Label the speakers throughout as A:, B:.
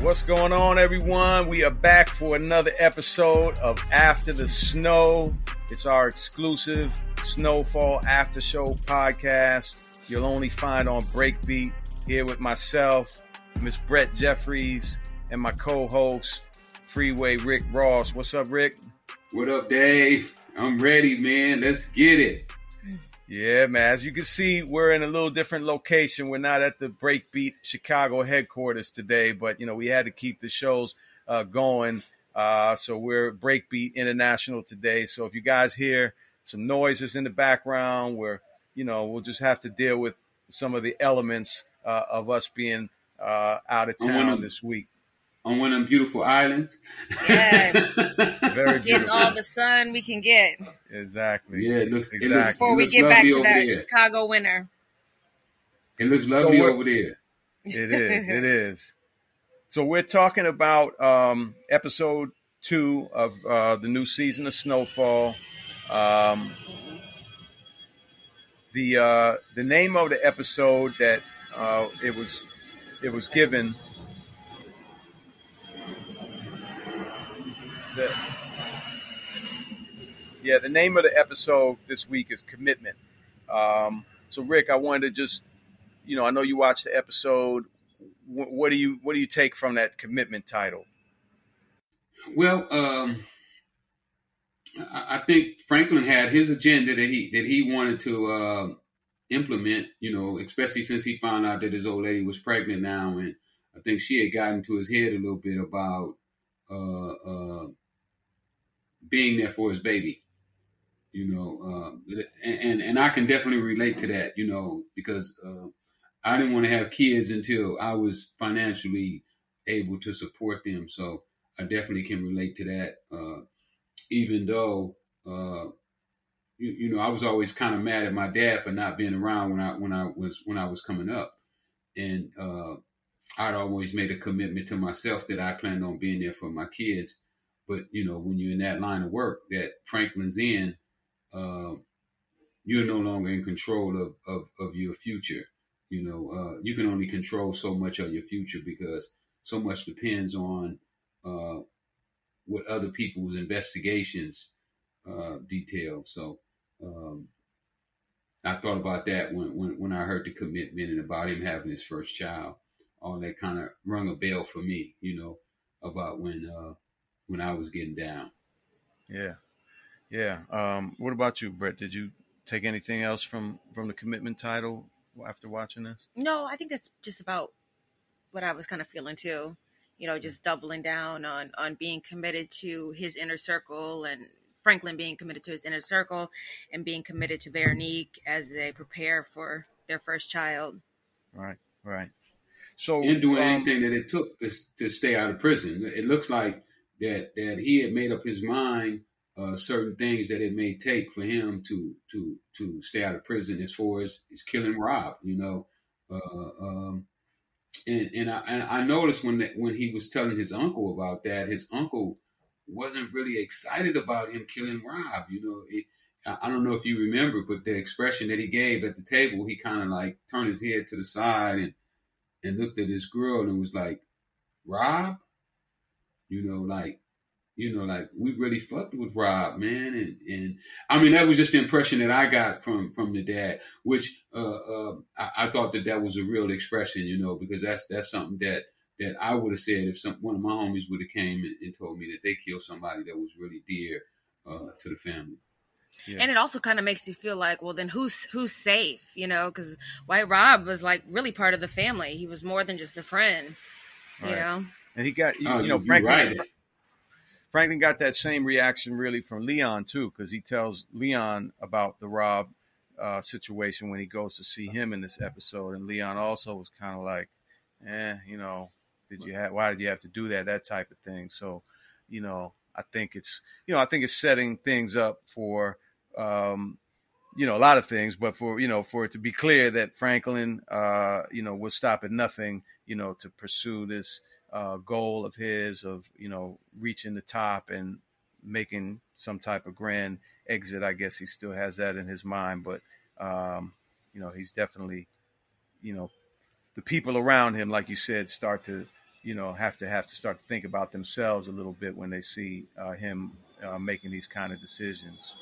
A: What's going on, everyone? We are back for another episode of After the Snow. It's our exclusive Snowfall After Show podcast. You'll only find on Breakbeat here with myself, Miss Brett Jeffries, and my co-host, Freeway Rick Ross. What's up, Rick?
B: What up, Dave? I'm ready, man. Let's get it.
A: Yeah, man. As you can see, we're in a little different location. We're not at the Breakbeat Chicago headquarters today, but you know we had to keep the shows uh, going. Uh, so we're Breakbeat International today. So if you guys hear some noises in the background, we're you know we'll just have to deal with some of the elements uh, of us being uh, out of town this week
B: on one of them beautiful islands.
C: Yeah, very getting beautiful. all the sun we can get.
A: Exactly.
B: Yeah, it looks
A: exactly.
B: It looks,
C: before
B: it
C: we get back to that
B: there.
C: Chicago winter.
B: It looks lovely so over there.
A: It is. It is. So we're talking about um, episode two of uh, the new season of Snowfall. Um, the uh, the name of the episode that uh, it was it was given the yeah, the name of the episode this week is commitment. Um, so, Rick, I wanted to just, you know, I know you watched the episode. What, what do you what do you take from that commitment title?
B: Well, um, I think Franklin had his agenda that he that he wanted to uh, implement. You know, especially since he found out that his old lady was pregnant now, and I think she had gotten to his head a little bit about uh, uh, being there for his baby. You know, uh, and and I can definitely relate to that. You know, because uh, I didn't want to have kids until I was financially able to support them. So I definitely can relate to that. Uh, even though uh, you, you, know, I was always kind of mad at my dad for not being around when I when I was when I was coming up, and uh, I'd always made a commitment to myself that I planned on being there for my kids. But you know, when you're in that line of work that Franklin's in, uh, you're no longer in control of, of, of your future. You know, uh, you can only control so much of your future because so much depends on uh, what other people's investigations uh, detail. So um, I thought about that when, when, when I heard the commitment and about him having his first child. All that kind of rung a bell for me, you know, about when uh, when I was getting down.
A: Yeah, yeah. Um, what about you, Brett? Did you take anything else from from the commitment title after watching this?
C: No, I think that's just about what I was kind of feeling too. You know, just doubling down on on being committed to his inner circle and Franklin being committed to his inner circle and being committed to Veronique as they prepare for their first child.
A: Right, right. So
B: and doing um, anything that it took to to stay out of prison. It looks like that that he had made up his mind uh, certain things that it may take for him to to to stay out of prison as far as, as killing Rob, you know. Uh, um, and and I, and I noticed when that, when he was telling his uncle about that, his uncle wasn't really excited about him killing Rob. You know, it, I don't know if you remember, but the expression that he gave at the table, he kind of like turned his head to the side and and looked at his girl and was like, "Rob," you know, like you know, like we really fucked with Rob, man, and and I mean that was just the impression that I got from from the dad, which uh, uh, I, I, thought that that was a real expression, you know, because that's that's something that that I would have said if some one of my homies would have came and, and, told me that they killed somebody that was really dear uh, to the family.
C: Yeah. And it also kind of makes you feel like, well, then who's who's safe, you know? Because White Rob was like really part of the family. He was more than just a friend, you right. know.
A: And he got you, oh, you know Franklin. Right. Franklin got that same reaction really from Leon too, because he tells Leon about the Rob uh, situation when he goes to see him in this episode, and Leon also was kind of like, "Eh, you know, did you have? Why did you have to do that? That type of thing." So, you know, I think it's you know I think it's setting things up for um, you know a lot of things, but for you know for it to be clear that Franklin uh, you know will stop at nothing you know to pursue this uh, goal of his of you know reaching the top and making some type of grand exit. I guess he still has that in his mind, but um, you know he's definitely you know the people around him, like you said, start to you know, have to have to start to think about themselves a little bit when they see uh, him uh, making these kind of decisions.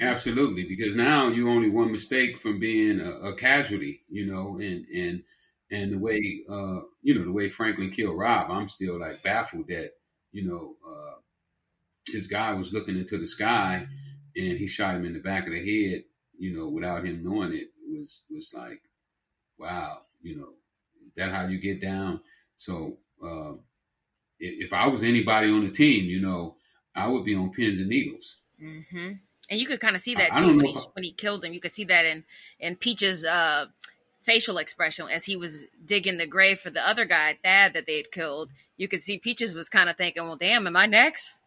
B: Absolutely, because now you're only one mistake from being a, a casualty, you know, and and and the way uh, you know the way Franklin killed Rob, I'm still like baffled that you know uh, his guy was looking into the sky and he shot him in the back of the head, you know, without him knowing it. it was was like, wow, you know, is that how you get down? So uh, if, if I was anybody on the team, you know, I would be on pins and needles.
C: Mm-hmm. And you could kind of see that too when he, I... when he killed him. You could see that in in Peach's uh, facial expression as he was digging the grave for the other guy, Thad, that they had killed. You could see Peaches was kind of thinking, "Well, damn, am I next?"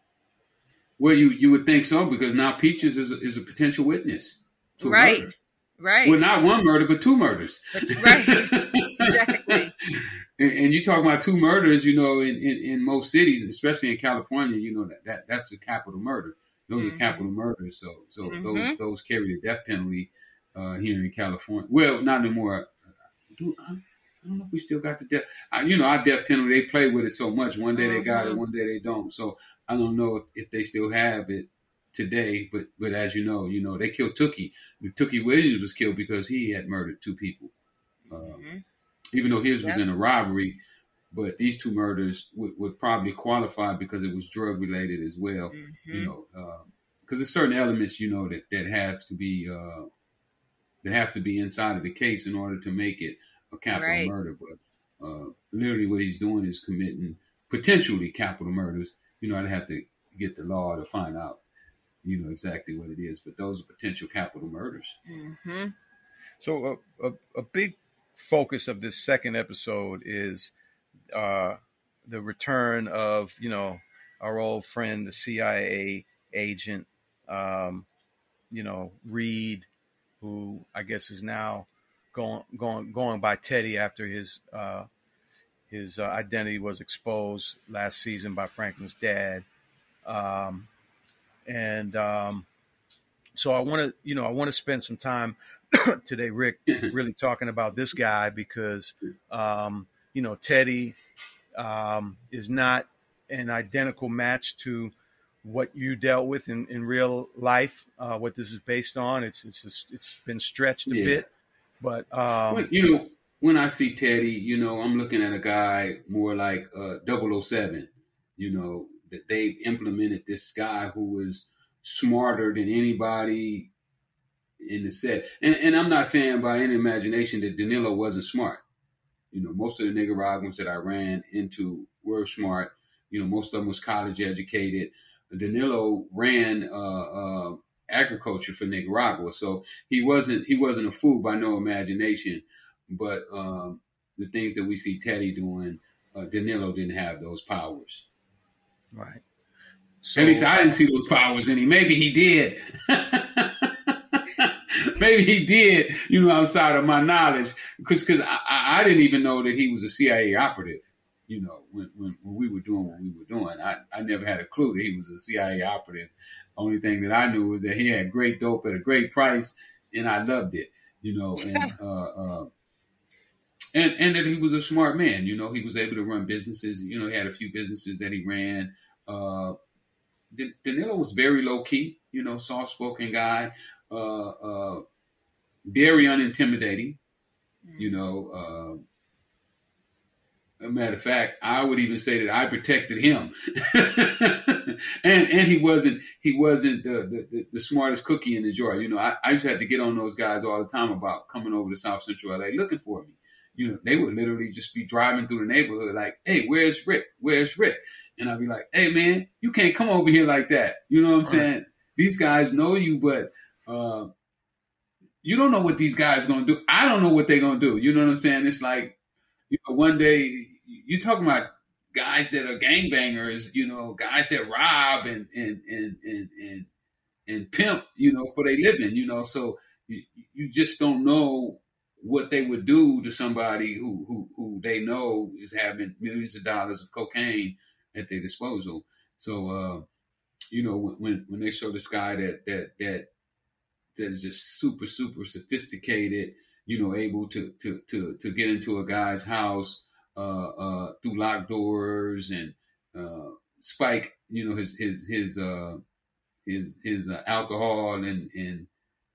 B: Well, you you would think so because now Peaches is a, is a potential witness
C: to right. Murder. Right.
B: Well, not one murder, but two murders.
C: But, right. exactly.
B: And, and, you talk about two murders, you know, in, in, in, most cities, especially in California, you know that, that that's a capital murder. Those mm-hmm. are capital murders. So so mm-hmm. those those carry the death penalty uh, here in California. Well, not anymore. Do, I, I don't know if we still got the death. I, you know, our death penalty. They play with it so much. One day mm-hmm. they got it, mm-hmm. one day they don't. So I don't know if, if they still have it today, but but as you know, you know they killed Tookie. Tookie Williams was killed because he had murdered two people, uh, mm-hmm. even though his was in a robbery. But these two murders would, would probably qualify because it was drug related as well. Mm-hmm. You know, because uh, there's certain elements you know that that have to be uh, that have to be inside of the case in order to make it a capital right. murder. But uh, literally, what he's doing is committing potentially capital murders. You know, I'd have to get the law to find out you know exactly what it is. But those are potential capital murders.
C: Mm-hmm.
A: So a, a, a big focus of this second episode is uh, the return of you know our old friend, the CIA agent, um, you know Reed, who I guess is now going going going by Teddy after his uh, his uh, identity was exposed last season by Franklin's dad. Um, and um, so I want to, you know, I want to spend some time today, Rick, really talking about this guy because, um, you know, Teddy um, is not an identical match to what you dealt with in, in real life. Uh, what this is based on, it's it's just, it's been stretched a yeah. bit, but um,
B: well, you know, when I see Teddy, you know, I'm looking at a guy more like uh, 007, you know, that they implemented this guy who was smarter than anybody in the set. And, and I'm not saying by any imagination that Danilo wasn't smart. You know, most of the Nicaraguans that I ran into were smart. You know, most of them was college educated. Danilo ran uh, uh, agriculture for Nicaragua, so he wasn't he wasn't a fool by no imagination. But um, the things that we see Teddy doing, uh, Danilo didn't have those powers.
A: Right.
B: So, At least I didn't see those powers in him. Maybe he did. Maybe he did, you know, outside of my knowledge, because because I, I didn't even know that he was a CIA operative. You know, when, when, when we were doing what we were doing, I, I never had a clue that he was a CIA operative. Only thing that I knew was that he had great dope at a great price, and I loved it. You know, and uh, uh, and and that he was a smart man. You know, he was able to run businesses. You know, he had a few businesses that he ran. Uh, Danilo was very low key. You know, soft spoken guy, uh, uh, very unintimidating. You know, uh, a matter of fact, I would even say that I protected him, and and he wasn't he wasn't the, the, the smartest cookie in the jar. You know, I, I just had to get on those guys all the time about coming over to South Central LA looking for me you know, they would literally just be driving through the neighborhood like, hey, where's Rick? Where's Rick? And I'd be like, hey, man, you can't come over here like that. You know what I'm right. saying? These guys know you, but uh, you don't know what these guys to do. I don't know what they're to do. You know what I'm saying? It's like, you know, one day you're talking about guys that are gangbangers, you know, guys that rob and, and, and, and, and, and pimp, you know, for their living, you know, so you, you just don't know what they would do to somebody who, who, who they know is having millions of dollars of cocaine at their disposal. So, uh, you know, when, when they show this guy that, that, that, that is just super, super sophisticated, you know, able to, to, to, to get into a guy's house, uh, uh, through locked doors and uh, Spike, you know, his his his uh, his his uh, alcohol and and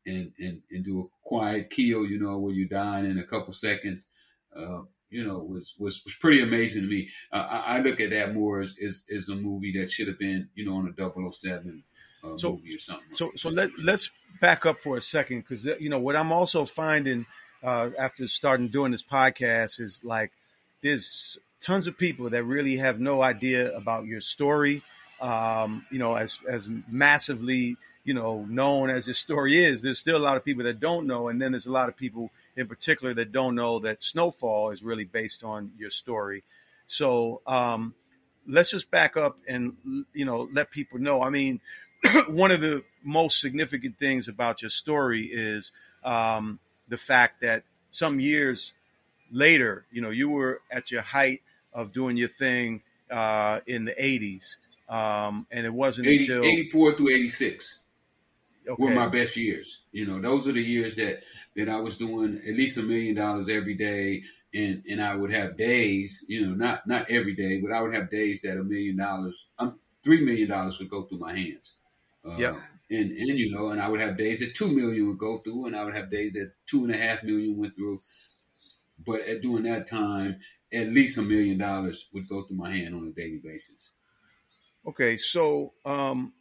B: and and and do a quiet kill, you know, where you're dying in a couple seconds. Uh, you know, was was was pretty amazing to me. Uh, I, I, look at that more as, as, as a movie that should have been, you know, on a 007 uh, so, movie or something.
A: So so let let's back up for a second because you know what I'm also finding uh, after starting doing this podcast is like there's tons of people that really have no idea about your story. Um, you know, as as massively you know known as your story is, there's still a lot of people that don't know, and then there's a lot of people in particular that don't know that Snowfall is really based on your story. So um, let's just back up and you know let people know. I mean, one of the most significant things about your story is um, the fact that some years later, you know, you were at your height of doing your thing uh, in the 80s. Um, and it wasn't
B: 80,
A: until
B: 84 through 86 okay. were my best years. You know, those are the years that, that I was doing at least a million dollars every day. And, and I would have days, you know, not, not every day, but I would have days that a million dollars, um, $3 million would go through my hands.
A: Uh, yeah.
B: And, and, you know, and I would have days that 2 million would go through and I would have days that two and a half million went through. But at during that time, at least a million dollars would go through my hand on a daily basis.
A: Okay, so um,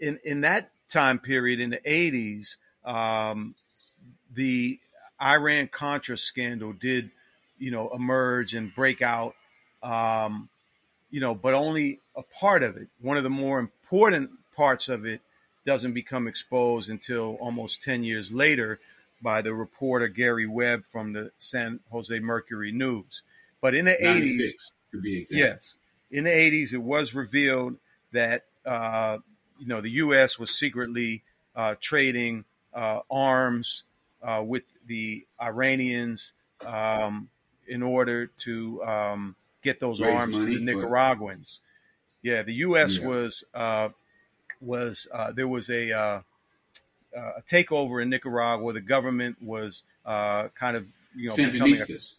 A: in in that time period in the '80s, um, the Iran Contra scandal did, you know, emerge and break out. Um, you know, but only a part of it. One of the more important parts of it doesn't become exposed until almost 10 years later by the reporter Gary Webb from the San Jose Mercury News. But in the 80s,
B: to be exact.
A: yes, in the 80s, it was revealed that uh, you know the U.S. was secretly uh, trading uh, arms uh, with the Iranians um, in order to um, get those
B: Raise
A: arms to the Nicaraguans. For... Yeah, the U.S. Yeah. was uh, was uh, there was a uh, a takeover in Nicaragua. Where the government was uh, kind of you know
B: Sandinistas.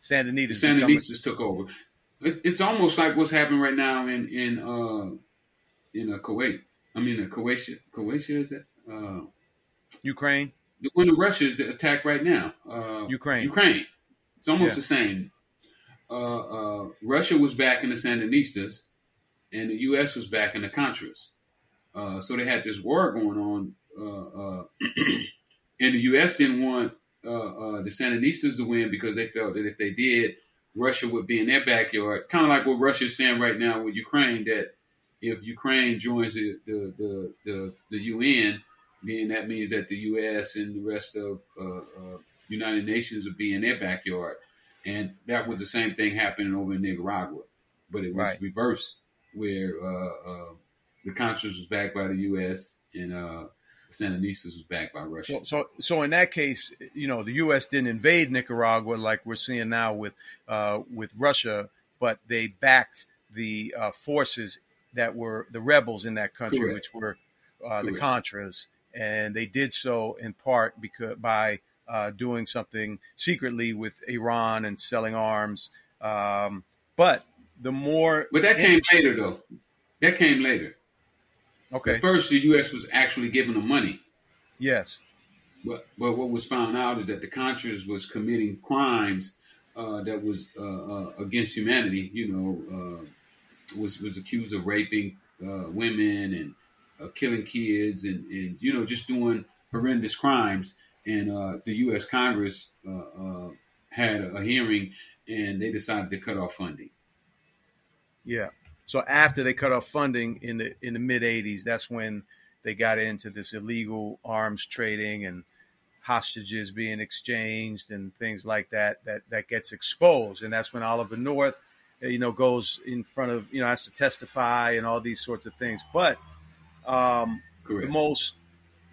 A: Sandinistas.
B: The Sandinistas took over. It's almost like what's happening right now in in uh, in uh, Kuwait. I mean, uh, Croatia. Croatia is that uh,
A: Ukraine?
B: When Russia is the attack right now. Uh,
A: Ukraine.
B: Ukraine. It's almost yeah. the same. Uh, uh, Russia was back in the Sandinistas, and the U.S. was back in the Contras. Uh, so they had this war going on uh, uh, and the U.S. didn't want uh, the Sandinistas to win because they felt that if they did, Russia would be in their backyard. Kind of like what Russia is saying right now with Ukraine that if Ukraine joins the the, the, the, the UN, then that means that the U.S. and the rest of uh, uh, United Nations would be in their backyard. And that was the same thing happening over in Nicaragua, but it was right. reversed, where uh, the Contras was backed by the U.S. and Sandinistas was backed by Russia.
A: So, so, so, in that case, you know, the U.S. didn't invade Nicaragua like we're seeing now with uh, with Russia, but they backed the uh, forces that were the rebels in that country, Correct. which were uh, the Contras, and they did so in part because by uh, doing something secretly with Iran and selling arms. Um, but the more,
B: but that came later, though. That came later.
A: Okay.
B: First, the U.S. was actually giving them money.
A: Yes.
B: But but what was found out is that the Contras was committing crimes uh, that was uh, uh, against humanity. You know, uh, was was accused of raping uh, women and uh, killing kids and and you know just doing horrendous crimes. And the U.S. Congress had a hearing and they decided to cut off funding.
A: Yeah. So after they cut off funding in the in the mid '80s, that's when they got into this illegal arms trading and hostages being exchanged and things like that. That that gets exposed, and that's when Oliver North, you know, goes in front of you know has to testify and all these sorts of things. But um, the most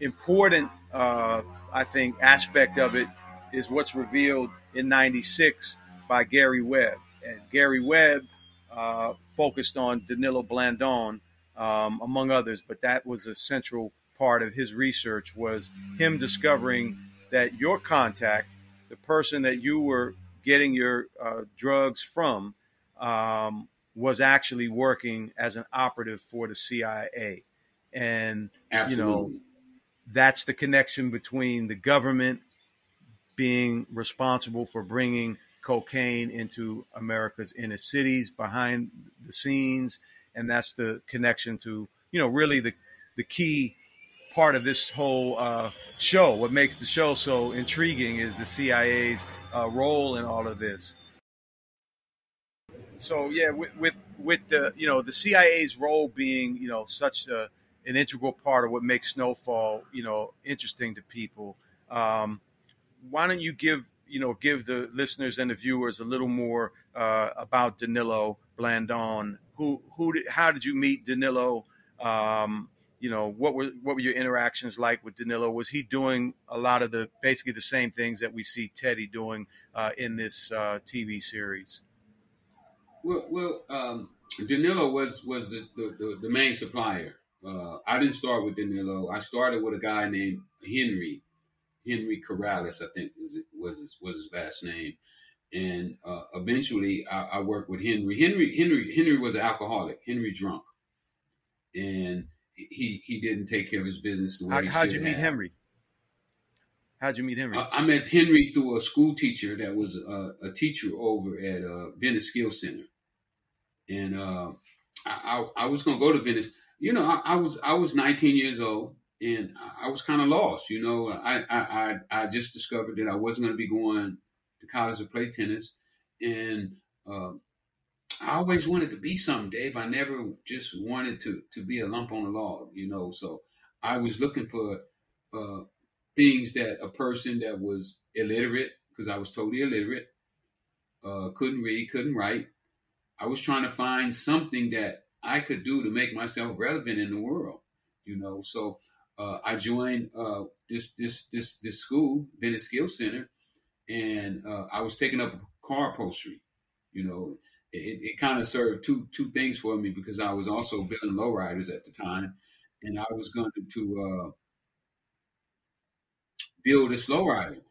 A: important, uh, I think, aspect of it is what's revealed in '96 by Gary Webb. And Gary Webb uh, focused on Danilo Blandon, um, among others, but that was a central part of his research was him discovering that your contact, the person that you were getting your uh, drugs from um, was actually working as an operative for the CIA, and
B: Absolutely.
A: you know that's the connection between the government being responsible for bringing cocaine into America's inner cities behind the scenes, and that's the connection to you know really the the key part of this whole uh, show. What makes the show so intriguing is the CIA's uh, role in all of this. So yeah, with, with with the you know the CIA's role being you know such a, an integral part of what makes Snowfall you know interesting to people. Um, why don't you give you know give the listeners and the viewers a little more uh, about Danilo Blandon? Who who did, how did you meet Danilo? Um, you know what were what were your interactions like with Danilo? Was he doing a lot of the basically the same things that we see Teddy doing uh, in this uh, TV series?
B: Well, well, um, Danilo was was the, the, the main supplier. Uh, I didn't start with Danilo. I started with a guy named Henry, Henry Corrales, I think is was his, was his last name, and uh, eventually I, I, worked with Henry. Henry Henry Henry was an alcoholic. Henry drunk, and he he didn't take care of his business the way
A: How,
B: he
A: how'd
B: should
A: you meet
B: have.
A: Henry? How'd you meet Henry?
B: I, I met Henry through a school teacher that was a, a teacher over at uh, Venice Skill Center, and uh, I, I, I was gonna go to Venice. You know, I, I was I was 19 years old, and I, was kind of lost. You know, I, I I just discovered that I wasn't gonna be going to college to play tennis, and uh, I always wanted to be something, Dave. I never just wanted to to be a lump on the log, you know. So I was looking for uh, things that a person that was illiterate, because I was totally illiterate, uh, couldn't read, couldn't write. I was trying to find something that I could do to make myself relevant in the world, you know. So uh, I joined uh, this this this this school, Venice Skill Center, and uh, I was taking up car upholstery, you know it, it kind of served two two things for me because I was also building lowriders at the time, and I was going to uh, build this lowrider.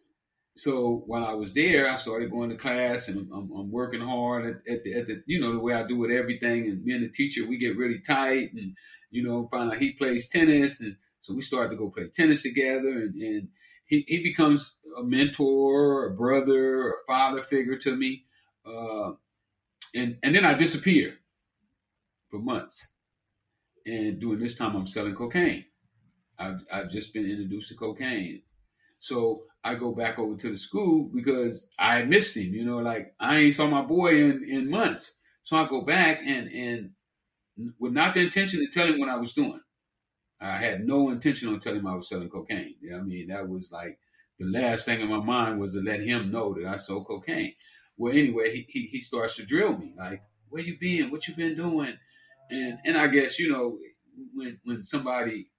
B: So while I was there, I started going to class, and I'm, I'm working hard at, at, the, at the you know the way I do with everything. And me and the teacher, we get really tight, and you know, find out he plays tennis, and so we started to go play tennis together, and, and he, he becomes a mentor, a brother, a father figure to me. Uh, and and then I disappear for months. And during this time, I'm selling cocaine. I've, I've just been introduced to cocaine. So I go back over to the school because I missed him. You know, like I ain't saw my boy in, in months. So I go back and and with not the intention to tell him what I was doing. I had no intention on telling him I was selling cocaine. You know I mean, that was like the last thing in my mind was to let him know that I sold cocaine. Well, anyway, he, he, he starts to drill me like, where you been? What you been doing? And and I guess you know when when somebody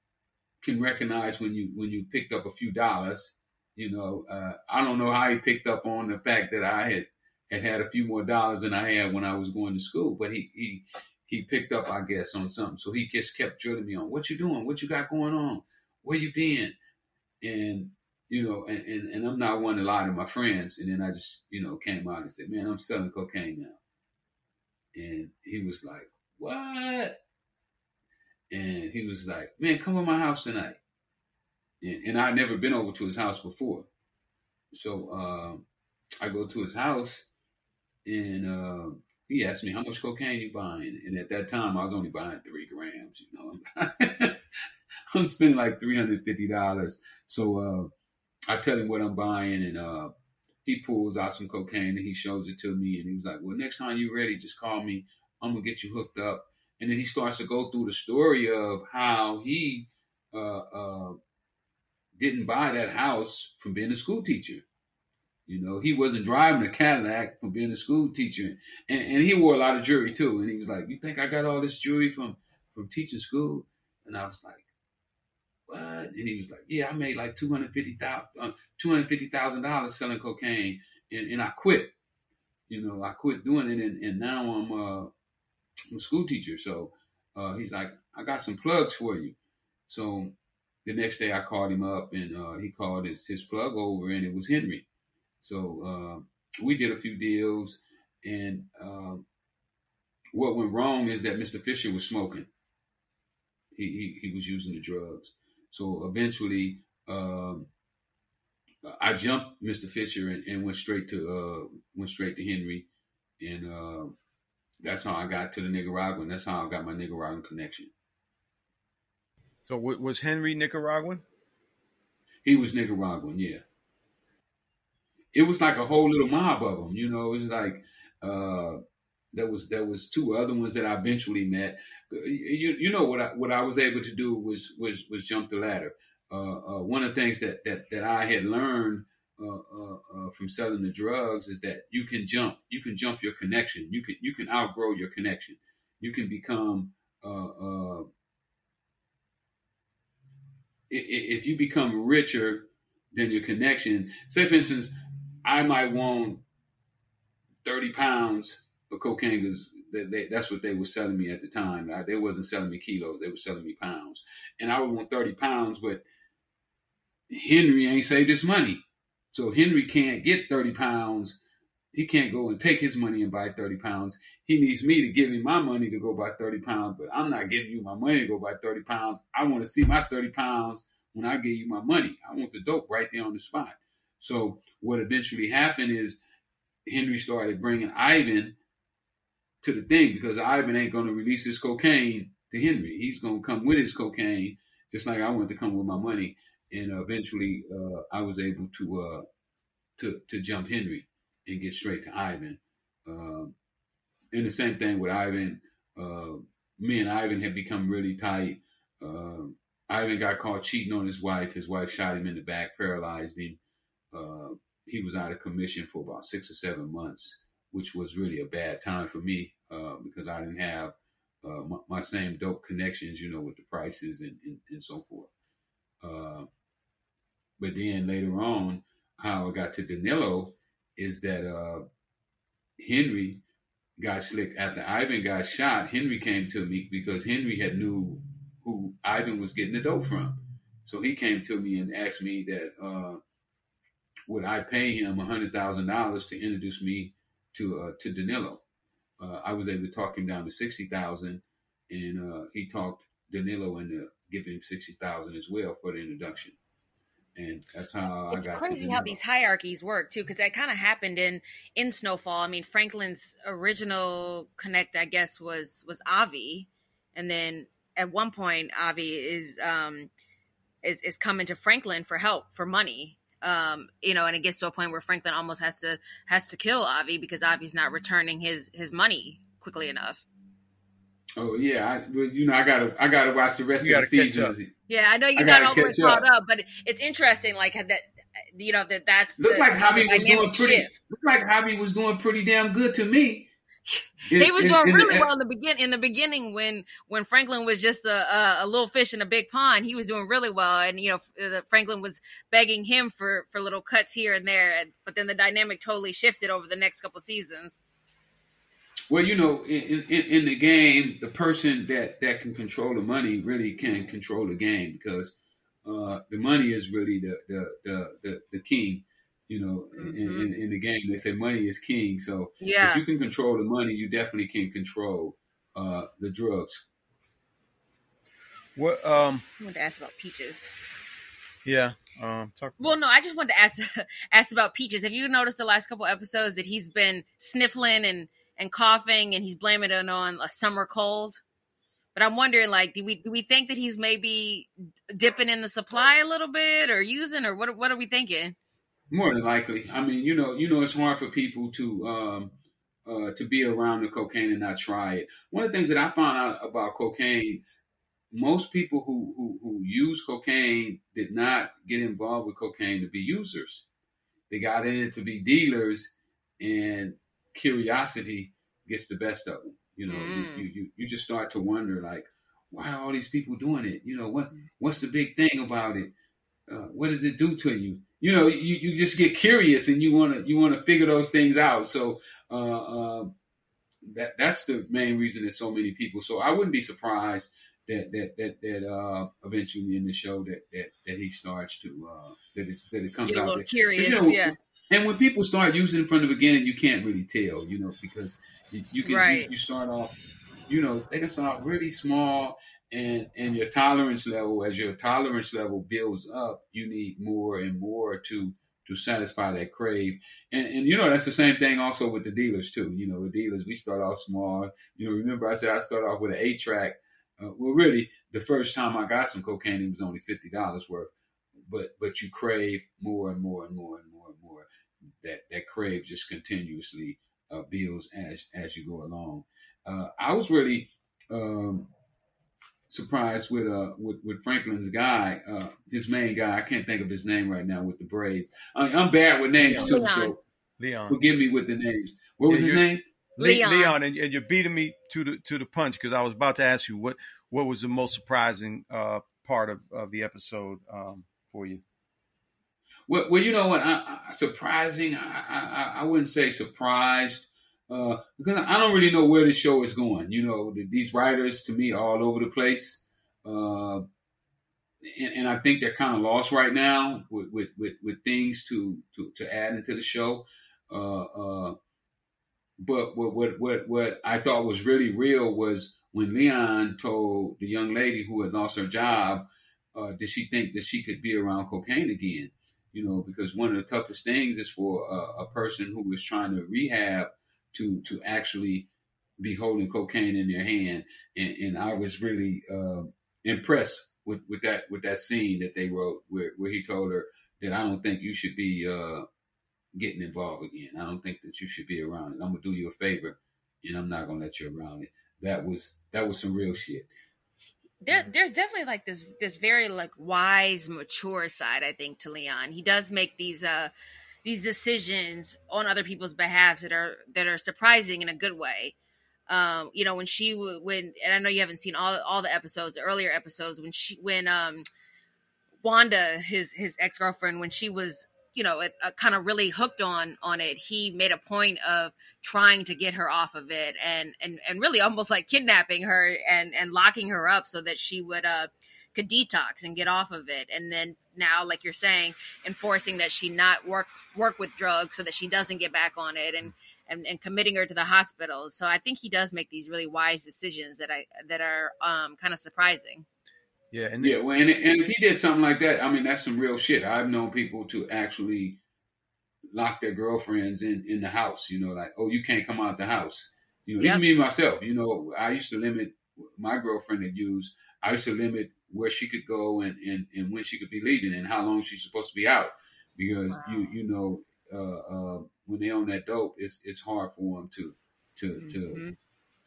B: can recognize when you when you picked up a few dollars, you know, uh, I don't know how he picked up on the fact that I had had had a few more dollars than I had when I was going to school, but he he he picked up, I guess, on something. So he just kept drilling me on, what you doing? What you got going on? Where you been? And you know, and, and, and I'm not one to lie to my friends. And then I just, you know, came out and said, man, I'm selling cocaine now. And he was like, what? And he was like, man, come to my house tonight. And, and I'd never been over to his house before. So uh, I go to his house and uh, he asked me, how much cocaine you buying? And at that time, I was only buying three grams, you know. I'm spending like $350. So, uh, I tell him what I'm buying, and uh, he pulls out some cocaine and he shows it to me, and he was like, "Well, next time you're ready, just call me. I'm gonna get you hooked up." And then he starts to go through the story of how he uh, uh, didn't buy that house from being a school teacher. You know, he wasn't driving a Cadillac from being a school teacher, and, and he wore a lot of jewelry too. And he was like, "You think I got all this jewelry from from teaching school?" And I was like, what? And he was like, yeah, I made like $250,000 uh, $250, selling cocaine and, and I quit. You know, I quit doing it and, and now I'm, uh, I'm a school teacher. So uh, he's like, I got some plugs for you. So the next day I called him up and uh, he called his, his plug over and it was Henry. So uh, we did a few deals, and um, what went wrong is that Mr. Fisher was smoking. He he, he was using the drugs. So eventually, um, I jumped Mr. Fisher and, and, went straight to uh, went straight to Henry, and uh, that's how I got to the Nicaraguan. That's how I got my Nicaraguan connection.
A: So was Henry Nicaraguan?
B: He was Nicaraguan, yeah. It was like a whole little mob of them, you know. It was like uh, there was there was two other ones that I eventually met. You you know what I what I was able to do was was was jump the ladder. Uh, uh, one of the things that that that I had learned uh, uh, uh, from selling the drugs is that you can jump you can jump your connection. You can you can outgrow your connection. You can become uh, if you become richer than your connection, say for instance, I might want 30 pounds of cocaine because that's what they were selling me at the time. I, they wasn't selling me kilos, they were selling me pounds. And I would want 30 pounds, but Henry ain't saved his money. So Henry can't get 30 pounds. He can't go and take his money and buy 30 pounds. He needs me to give him my money to go buy 30 pounds, but I'm not giving you my money to go buy 30 pounds. I want to see my 30 pounds when I give you my money. I want the dope right there on the spot. So what eventually happened is Henry started bringing Ivan to the thing because Ivan ain't going to release his cocaine to Henry. He's going to come with his cocaine, just like I wanted to come with my money. And eventually, uh, I was able to uh, to to jump Henry and get straight to Ivan. Um, and the same thing with Ivan. Uh, me and Ivan had become really tight. Um, Ivan got caught cheating on his wife. His wife shot him in the back, paralyzed him. Uh, he was out of commission for about six or seven months, which was really a bad time for me uh, because I didn't have uh, my, my, same dope connections, you know, with the prices and, and, and so forth. Uh, but then later on, how I got to Danilo is that uh, Henry got slick after Ivan got shot. Henry came to me because Henry had knew who Ivan was getting the dope from. So he came to me and asked me that uh, would I pay him hundred thousand dollars to introduce me to uh, to Danilo. Uh, I was able to talk him down to sixty thousand, and uh, he talked Danilo into giving him sixty thousand as well for the introduction. And that's how
C: it's
B: I got.
C: Crazy how these hierarchies work too, because that kind of happened in in Snowfall. I mean, Franklin's original connect, I guess, was was Avi, and then at one point, Avi is um, is is coming to Franklin for help for money. Um, you know, and it gets to a point where Franklin almost has to has to kill Avi because Avi's not returning his his money quickly enough.
B: Oh yeah, I, well, you know I gotta I gotta watch the rest you of the season.
C: Yeah, I know you're not always caught up, but it's interesting, like that. You know that that's
B: looked like Avi was doing pretty. Looked like Avi was doing pretty damn good to me
C: he was doing really well in the begin in the beginning when when Franklin was just a, a, a little fish in a big pond. He was doing really well, and you know Franklin was begging him for for little cuts here and there. But then the dynamic totally shifted over the next couple seasons.
B: Well, you know, in, in, in the game, the person that that can control the money really can control the game because uh, the money is really the the the, the, the king you know, mm-hmm. in, in, in, the game. They say money is king. So yeah. if you can control the money, you definitely can control uh, the drugs.
A: What um
C: I wanted to ask about peaches.
A: Yeah. Um
C: talk Well no, I just wanted to ask ask about peaches. Have you noticed the last couple episodes that he's been sniffling and and coughing and he's blaming it on a summer cold? But I'm wondering, like, do we do we think that he's maybe dipping in the supply a little bit, or using, or what? What are we thinking?
B: More than likely. I mean, you know, you know, it's hard for people to um, uh, to be around the cocaine and not try it. One of the things that I found out about cocaine, most people who who, who use cocaine did not get involved with cocaine to be users. They got in it to be dealers, and curiosity gets the best of them. You know, mm. you, you you just start to wonder like, why are all these people doing it? You know, what what's the big thing about it? Uh, what does it do to you? You know, you, you just get curious and you want to you want to figure those things out. So uh, uh, that that's the main reason that so many people. So I wouldn't be surprised that that that that uh, eventually in the show that that that he starts to uh, that it that it comes
C: get
B: out.
C: A little curious, you know, yeah.
B: And when people start using it from the beginning, you can't really tell, you know, because you, you can right. you, you start off, you know, they can start really small, and and your tolerance level, as your tolerance level builds up, you need more and more to to satisfy that crave. And, and you know, that's the same thing also with the dealers too. You know, the dealers, we start off small. You know, remember I said I started off with an eight track. Uh, well, really, the first time I got some cocaine, it was only fifty dollars worth. But but you crave more and more and more and more and more. That that crave just continuously uh, builds as as you go along. Uh, I was really um, surprised with uh with, with Franklin's guy, uh, his main guy. I can't think of his name right now with the braids. I, am bad with names Leon. too, so Leon. Forgive me with the names. What was his name?
A: Leon. Leon, and, and, you're beating me to the to the punch because I was about to ask you what what was the most surprising uh, part of, of the episode um, for you.
B: Well, well, you know what? I, I, surprising. I, I, I wouldn't say surprised uh, because I don't really know where the show is going. You know, these writers to me all over the place, uh, and, and, I think they're kind of lost right now with, with, with, with, things to, to, to add into the show. Uh, uh, but what, what what what I thought was really real was when Leon told the young lady who had lost her job, uh, did she think that she could be around cocaine again? You know, because one of the toughest things is for a person who is trying to rehab to to actually be holding cocaine in their hand, and, and I was really uh, impressed with, with that with that scene that they wrote where where he told her that I don't think you should be uh, getting involved again. I don't think that you should be around it. I'm gonna do you a favor, and I'm not gonna let you around it. That was that was some real shit.
C: There, there's definitely like this this very like wise, mature side. I think to Leon, he does make these uh these decisions on other people's behalf that are that are surprising in a good way. Um, you know, when she when and I know you haven't seen all all the episodes, the earlier episodes when she when um Wanda, his his ex girlfriend, when she was you know kind of really hooked on on it, he made a point of trying to get her off of it and and and really almost like kidnapping her and and locking her up so that she would uh could detox and get off of it. And then now like you're saying enforcing that she not work work with drugs so that she doesn't get back on it and and, and committing her to the hospital. So i think he does make these really wise decisions that i that are um kind of surprising.
B: Yeah and yeah well, and, and if he did something like that i mean that's some real shit. I've known people to actually lock their girlfriends in in the house you know like oh you can't come out of the house. You know yep. even me myself you know i used to limit my girlfriend had used i used to limit where she could go and, and, and when she could be leaving and how long she's supposed to be out because wow. you you know uh, uh, when they own that dope it's it's hard for them to to mm-hmm. to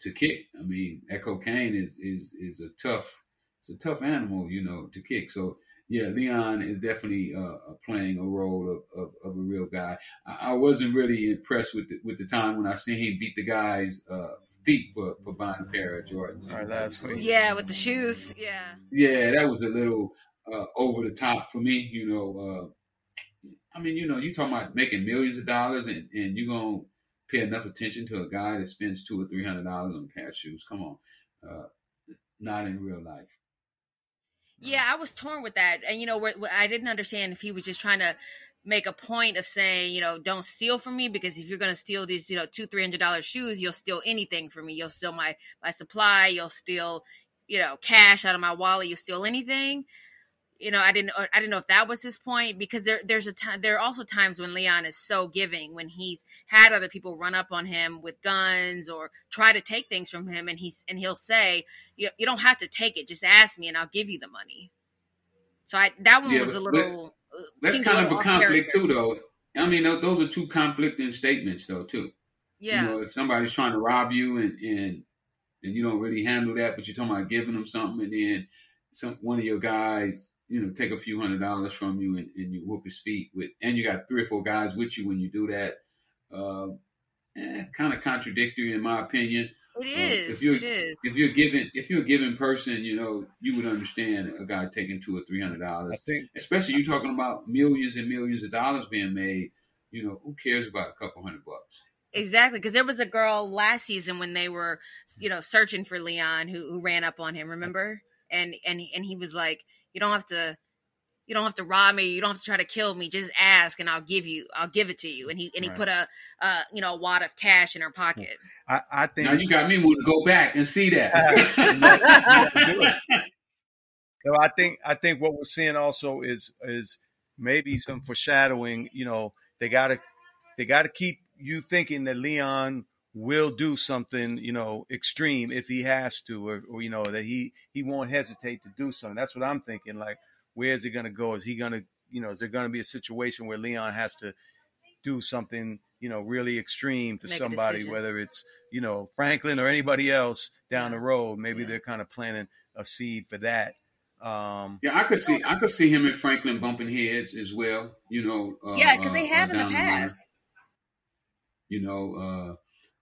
B: to kick I mean that cocaine is is is a tough it's a tough animal you know to kick so yeah Leon is definitely uh, playing a role of, of, of, a real guy I, I, wasn't really impressed with the, with the time when I seen him beat the guys uh, feet for, for buying a pair of Jordans.
C: All right, that's Yeah, with the shoes. Yeah.
B: Yeah, that was a little uh, over the top for me. You know, uh, I mean, you know, you talking about making millions of dollars and, and you gonna pay enough attention to a guy that spends two or three hundred dollars on a pair of shoes. Come on, uh, not in real life.
C: Yeah, I was torn with that, and you know, I didn't understand if he was just trying to make a point of saying, you know, don't steal from me because if you're going to steal these, you know, two, three hundred dollars shoes, you'll steal anything from me. You'll steal my my supply. You'll steal, you know, cash out of my wallet. You'll steal anything. You know, I didn't uh, I didn't know if that was his point because there there's a time there are also times when Leon is so giving when he's had other people run up on him with guns or try to take things from him and he's and he'll say you, you don't have to take it just ask me and I'll give you the money. So I that one yeah, was a little
B: that's kind of a conflict character. too, though. I mean, those are two conflicting statements, though, too. Yeah. You know, if somebody's trying to rob you and and and you don't really handle that, but you're talking about giving them something, and then some one of your guys, you know, take a few hundred dollars from you and, and you whoop his feet with, and you got three or four guys with you when you do that. Uh, eh, kind of contradictory, in my opinion.
C: It is.
B: If you're,
C: it is.
B: If you're given, if you're a given person, you know, you would understand a guy taking two or three hundred dollars. Especially you talking about millions and millions of dollars being made. You know, who cares about a couple hundred bucks?
C: Exactly, because there was a girl last season when they were, you know, searching for Leon who, who ran up on him. Remember? And and and he was like, "You don't have to." You don't have to rob me. You don't have to try to kill me. Just ask, and I'll give you. I'll give it to you." And he and he right. put a, uh, you know, a wad of cash in her pocket.
A: I, I think
B: now you got me want to go back and see that.
A: so I think I think what we're seeing also is is maybe some foreshadowing. You know, they gotta they gotta keep you thinking that Leon will do something, you know, extreme if he has to, or, or, you know that he he won't hesitate to do something. That's what I'm thinking. Like, where is it going to go? Is he going to, you know, is there going to be a situation where Leon has to do something, you know, really extreme to Make somebody, whether it's you know Franklin or anybody else down yeah. the road? Maybe yeah. they're kind of planting a seed for that. Um,
B: yeah, I could see I could see him and Franklin bumping heads as well. You know,
C: uh, yeah, because they uh, have uh, in the past.
B: The you know, uh,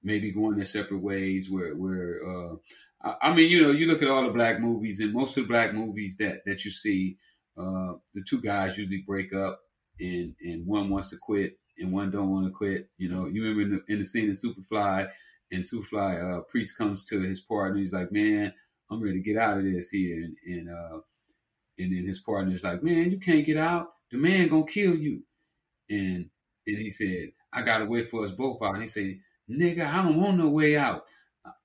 B: maybe going their separate ways. Where where uh, I, I, mean, you know, you look at all the black movies, and most of the black movies that that you see, uh, the two guys usually break up, and and one wants to quit, and one don't want to quit. You know, you remember in the, in the scene in Superfly, and Superfly uh, priest comes to his partner. He's like, "Man, I'm ready to get out of this here," and and uh, and then his partner's like, "Man, you can't get out. The man gonna kill you." And and he said, "I gotta wait for us both out." And he said, nigga, I don't want no way out.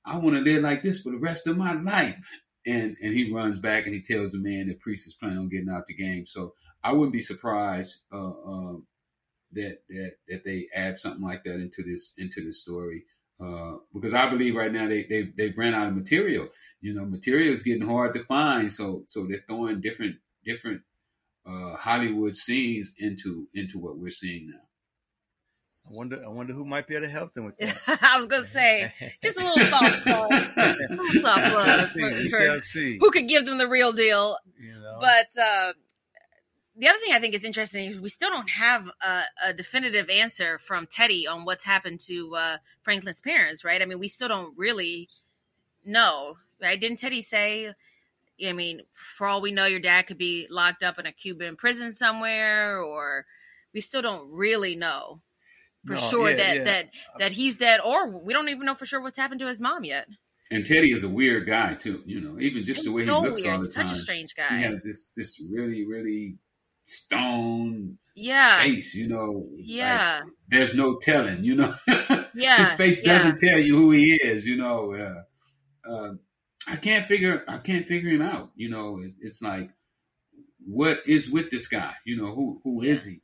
B: I want to live like this for the rest of my life. And and he runs back and he tells the man that Priest is planning on getting out the game. So I wouldn't be surprised uh, uh, that that that they add something like that into this into this story. Uh, because I believe right now they they they've ran out of material. You know, material is getting hard to find. So so they're throwing different different uh, Hollywood scenes into into what we're seeing now.
A: I wonder. I wonder who might be able to help them with that.
C: I was gonna say just a little soft plug, just a little soft plug who could give them the real deal. You know? But uh, the other thing I think is interesting is we still don't have a, a definitive answer from Teddy on what's happened to uh, Franklin's parents. Right? I mean, we still don't really know. Right? Didn't Teddy say? I mean, for all we know, your dad could be locked up in a Cuban prison somewhere, or we still don't really know for no, sure yeah, that yeah. that that he's dead, or we don't even know for sure what's happened to his mom yet.
B: And Teddy is a weird guy too. You know, even just the way so he looks weird. all the
C: Such
B: time.
C: Such a strange guy.
B: He has this this really really stone
C: yeah
B: face. You know,
C: yeah.
B: Like, there's no telling. You know,
C: yeah.
B: His face doesn't tell you who he is. You know, uh, uh, I can't figure I can't figure him out. You know, it, it's like what is with this guy? You know, who who is he?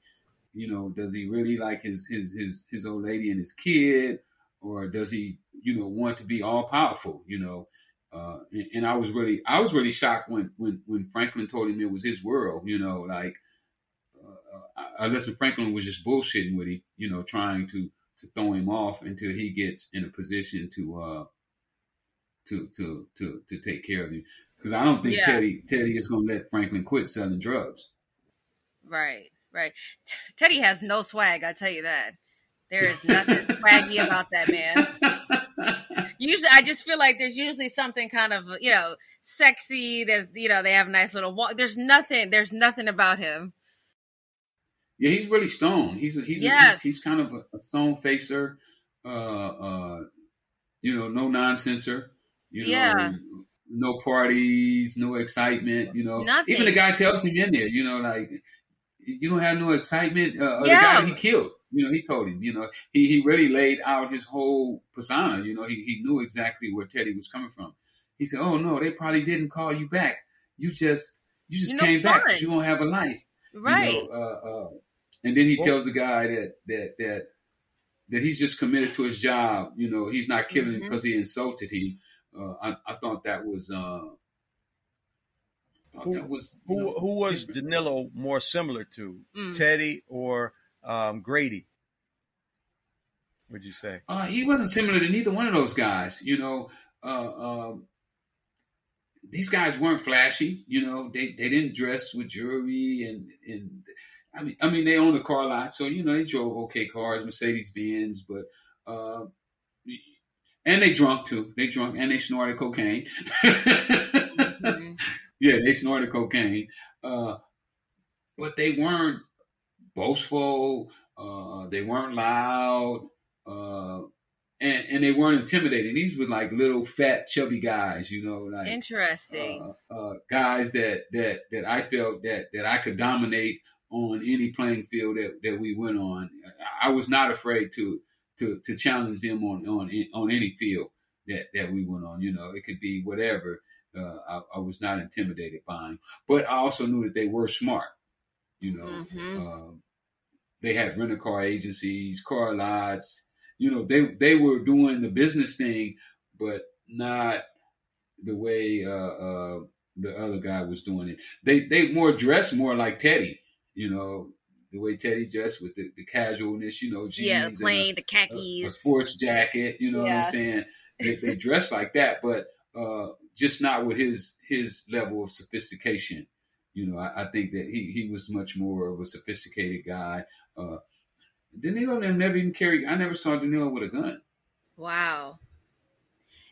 B: You know, does he really like his his his his old lady and his kid, or does he you know want to be all powerful? You know, uh, and, and, I was really I was really shocked when when when Franklin told him it was his world. You know, like uh, I, I listen, Franklin was just bullshitting with him. You know, trying to to throw him off until he gets in a position to uh to to to to take care of him. Because I don't think yeah. Teddy Teddy is going to let Franklin quit selling drugs.
C: Right right. T- Teddy has no swag, I tell you that. There is nothing swaggy about that man. Usually, I just feel like there's usually something kind of you know sexy. There's you know they have a nice little walk. There's nothing. There's nothing about him.
B: Yeah, he's really stone. He's a, he's, yes. a, he's, he's kind of a, a stone facer. Uh, uh, you know, no nonsenser. You know, yeah. no parties, no excitement. You know,
C: Nothing.
B: even the guy tells him in there. You know, like you don't have no excitement. Uh, yeah. The guy he killed, you know, he told him, you know, he, he really laid out his whole persona. You know, he, he knew exactly where Teddy was coming from. He said, "Oh no, they probably didn't call you back. You just you just you came back. But you don't have a life,
C: right?"
B: You know, uh, uh, and then he tells the guy that that that that he's just committed to his job. You know, he's not killing mm-hmm. him because he insulted him. Uh, I, I, thought that was uh,
A: who, was who, know, who was Danilo more similar to mm. Teddy or um, Grady? Would you say?
B: Uh, he wasn't similar to neither one of those guys. You know, uh, um, these guys weren't flashy. You know, they, they didn't dress with jewelry and and I mean I mean they owned a car lot, so you know they drove okay cars, Mercedes Benz, but uh, and they drunk too. They drunk and they snorted cocaine. Yeah, they snorted cocaine, uh, but they weren't boastful. Uh, they weren't loud. Uh, and and they weren't intimidating. These were like little fat chubby guys, you know, like
C: interesting
B: uh, uh, guys that that that I felt that that I could dominate on any playing field that, that we went on. I was not afraid to to to challenge them on on on any field that that we went on. You know, it could be whatever. Uh, I, I, was not intimidated by them, but I also knew that they were smart. You know, mm-hmm. uh, they had rental car agencies, car lots. You know, they they were doing the business thing, but not the way uh, uh the other guy was doing it. They they more dressed more like Teddy. You know, the way Teddy dressed with the, the casualness, you know, jeans
C: yeah, plain
B: a,
C: the khakis,
B: a, a, sports jacket, you know yeah. what I'm saying? They, they dress like that, but uh, just not with his his level of sophistication. You know, I, I, think that he he was much more of a sophisticated guy. Uh, Danilo never even carried. I never saw Danilo with a gun.
C: Wow.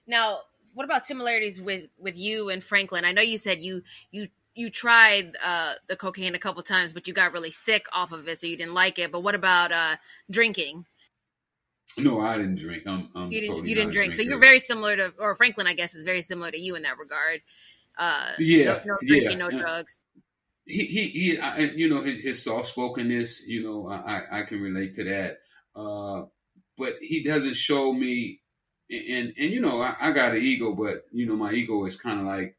C: Now, what about similarities with with you and Franklin? I know you said you you you tried uh, the cocaine a couple times, but you got really sick off of it, so you didn't like it. But what about uh, drinking?
B: No, I didn't drink. I'm, I'm
C: you didn't.
B: Totally
C: you didn't drink, so you're very similar to, or Franklin, I guess, is very similar to you in that regard. Uh,
B: yeah,
C: no, no drinking,
B: yeah.
C: no drugs.
B: He, he, he I, you know, his, his soft spokenness. You know, I, I can relate to that. Uh, but he doesn't show me, and and you know, I, I got an ego, but you know, my ego is kind of like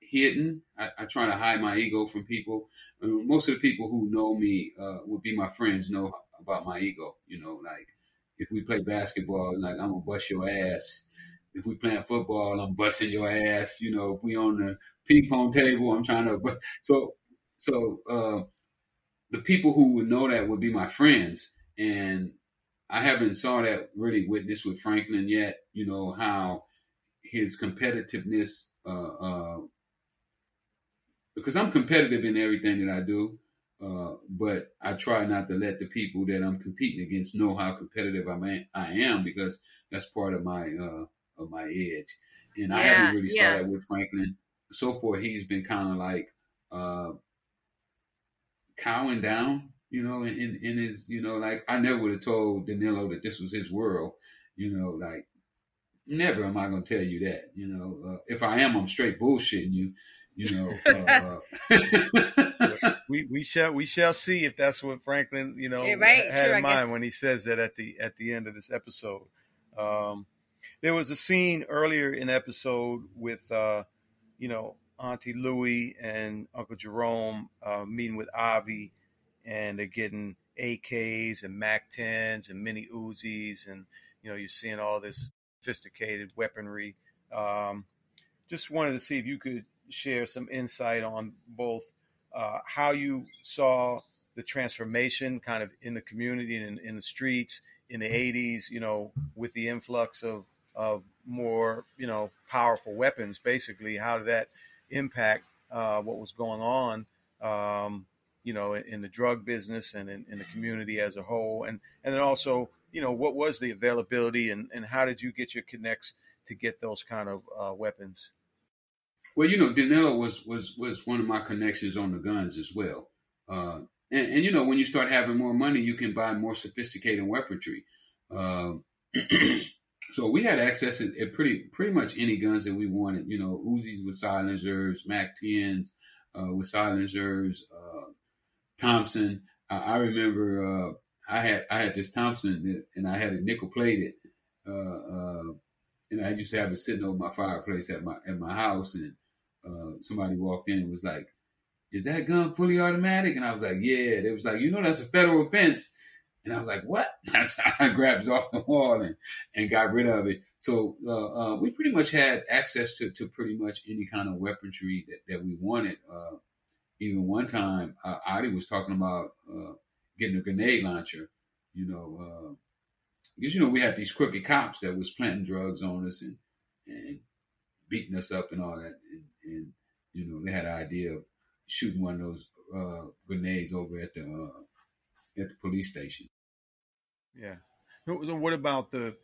B: hidden. I, I, try to hide my ego from people. most of the people who know me uh, would be my friends know about my ego. You know, like if we play basketball, like I'm gonna bust your ass. If we playing football, I'm busting your ass. You know, if we on the ping pong table, I'm trying to. But so so uh, the people who would know that would be my friends, and I haven't saw that really witnessed with Franklin yet. You know how his competitiveness uh, uh, because I'm competitive in everything that I do. Uh, but I try not to let the people that I'm competing against know how competitive I am, I am because that's part of my uh, of my edge. And yeah, I haven't really yeah. with Franklin. So far, he's been kind of like uh, cowing down, you know, in, in, in his, you know, like I never would have told Danilo that this was his world, you know, like never am I going to tell you that, you know. Uh, if I am, I'm straight bullshitting you you know. Uh,
A: uh we we shall we shall see if that's what Franklin you know right. had sure, in mind when he says that at the at the end of this episode. Um, there was a scene earlier in episode with uh, you know Auntie Louie and Uncle Jerome uh, meeting with Avi, and they're getting AKs and MAC 10s and mini Uzis, and you know you're seeing all this sophisticated weaponry. Um, just wanted to see if you could share some insight on both uh, how you saw the transformation kind of in the community and in, in, the streets in the 80s, you know, with the influx of, of more, you know, powerful weapons, basically, how did that impact uh, what was going on, um, you know, in, in, the drug business and in, in, the community as a whole? And, and then also, you know, what was the availability and, and how did you get your connects to get those kind of uh, weapons?
B: Well, you know, Danilo was was was one of my connections on the guns as well. Uh, and, and, you know, when you start having more money, you can buy more sophisticated weaponry. Uh, so we had access at, pretty pretty much any guns that we wanted. You know, Uzis with silencers, Mac 10s uh, with silencers, uh, Thompson. I, I remember uh, I had I had this Thompson and I had it nickel plated. Uh, and I used to have it sitting over my fireplace at my at my house, and uh, somebody walked in and was like, "Is that gun fully automatic?" And I was like, "Yeah." They was like, "You know, that's a federal offense." And I was like, "What?" That's how I grabbed it off the wall and, and got rid of it. So uh, uh, we pretty much had access to, to pretty much any kind of weaponry that, that we wanted. Uh, even one time, uh, Adi was talking about uh, getting a grenade launcher. You know, uh, because you know we had these crooked cops that was planting drugs on us and and beating us up and all that, and, and you know they had an idea of shooting one of those uh, grenades over at the uh, at the police station.
A: Yeah. What about the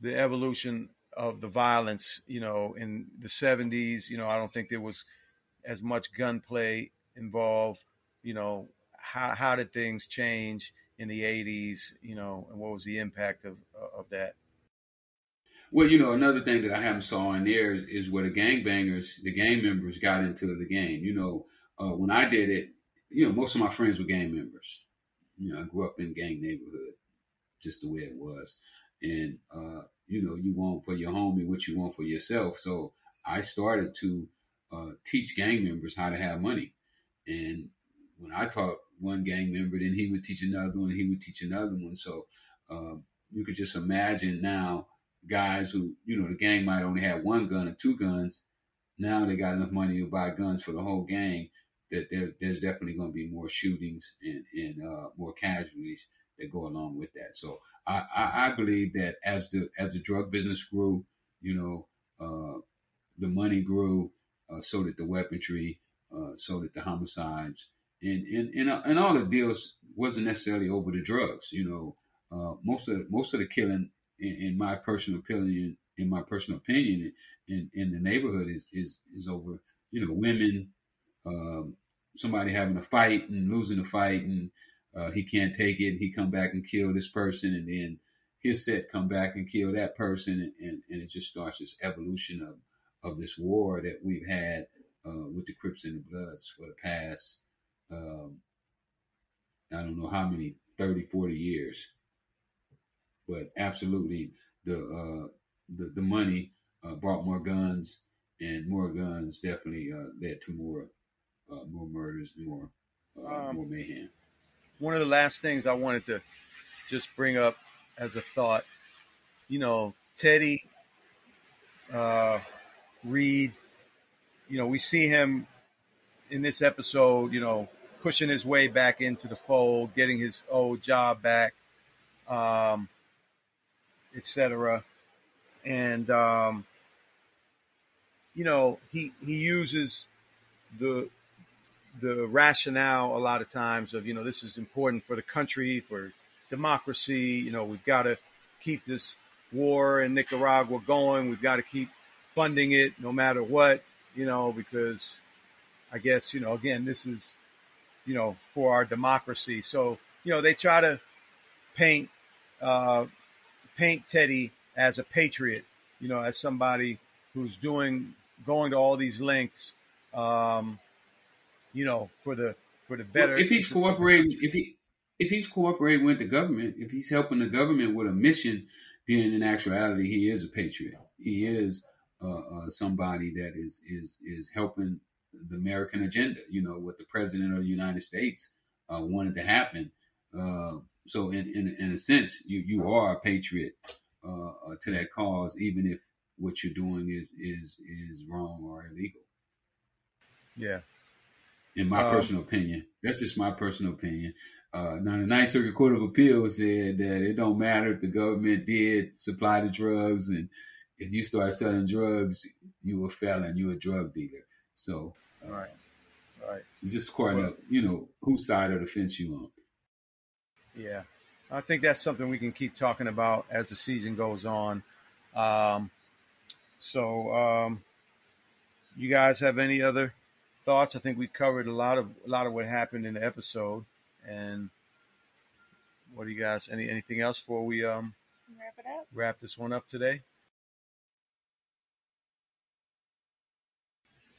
A: the evolution of the violence? You know, in the '70s, you know, I don't think there was as much gunplay involved. You know, how how did things change in the '80s? You know, and what was the impact of of that?
B: Well, you know, another thing that I haven't saw in there is, is where the gangbangers, the gang members got into the game. You know, uh, when I did it, you know, most of my friends were gang members. You know, I grew up in gang neighborhood, just the way it was. And, uh, you know, you want for your homie what you want for yourself. So I started to uh, teach gang members how to have money. And when I taught one gang member, then he would teach another one, he would teach another one. So um, you could just imagine now guys who, you know, the gang might only have one gun or two guns. Now they got enough money to buy guns for the whole gang that there, there's definitely going to be more shootings and, and uh, more casualties that go along with that. So I, I, I, believe that as the as the drug business grew, you know, uh, the money grew, uh, so did the weaponry, uh, so did the homicides, and and and, uh, and all the deals wasn't necessarily over the drugs. You know, uh, most of most of the killing, in, in, my personal opinion, in my personal opinion, in, in the neighborhood is is is over. You know, women, um, somebody having a fight and losing a fight, and uh, he can't take it. He come back and kill this person, and then his set come back and kill that person, and, and, and it just starts this evolution of of this war that we've had uh, with the Crips and the Bloods for the past, um, I don't know how many, 30, 40 years. But absolutely, the uh, the, the money uh, brought more guns, and more guns definitely uh, led to more uh, more murders, more uh, um, more mayhem.
A: One of the last things I wanted to just bring up as a thought, you know, Teddy uh, Reed, you know, we see him in this episode, you know, pushing his way back into the fold, getting his old job back, um, etc. And um, you know, he he uses the the rationale a lot of times of you know this is important for the country for democracy. You know, we've got to keep this war in Nicaragua going. We've got to keep funding it no matter what, you know, because I guess, you know, again, this is, you know, for our democracy. So, you know, they try to paint, uh, paint Teddy as a patriot, you know, as somebody who's doing, going to all these lengths, um, you know, for the, for the better.
B: Well, if he's cooperating, if he, if he's cooperating with the government, if he's helping the government with a mission, then in actuality, he is a patriot. He is uh, uh, somebody that is is is helping the American agenda. You know what the president of the United States uh, wanted to happen. So in, in in a sense, you you are a patriot uh, uh, to that cause, even if what you're doing is is is wrong or illegal.
A: Yeah.
B: In my um, personal opinion, that's just my personal opinion. Uh, now, the Ninth Circuit Court of Appeal said that it don't matter if the government did supply the drugs and if you start selling drugs, you a felon, you a drug dealer. So,
A: uh, right, right.
B: It's just according well, to you know whose side of the fence you on.
A: Yeah, I think that's something we can keep talking about as the season goes on. Um, so, um, you guys have any other thoughts? I think we covered a lot of a lot of what happened in the episode, and what do you guys? Any anything else before we um
C: wrap it up?
A: Wrap this one up today.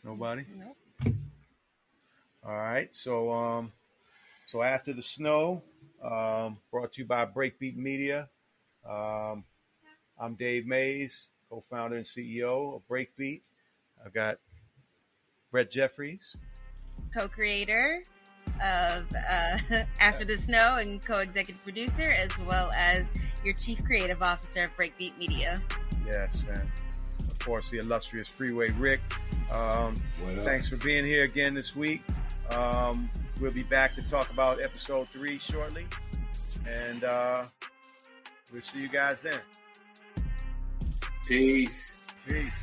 A: Nobody?
C: Nope.
A: All right. So um so after the snow, um, brought to you by Breakbeat Media. Um, I'm Dave Mays, co-founder and CEO of Breakbeat. I've got Brett Jeffries,
C: co-creator of uh, After the Snow and co-executive producer, as well as your chief creative officer of Breakbeat Media.
A: Yes, and of course the illustrious Freeway Rick. Um, thanks for being here again this week. Um, we'll be back to talk about episode three shortly. And uh, we'll see you guys then.
B: Peace.
A: Peace.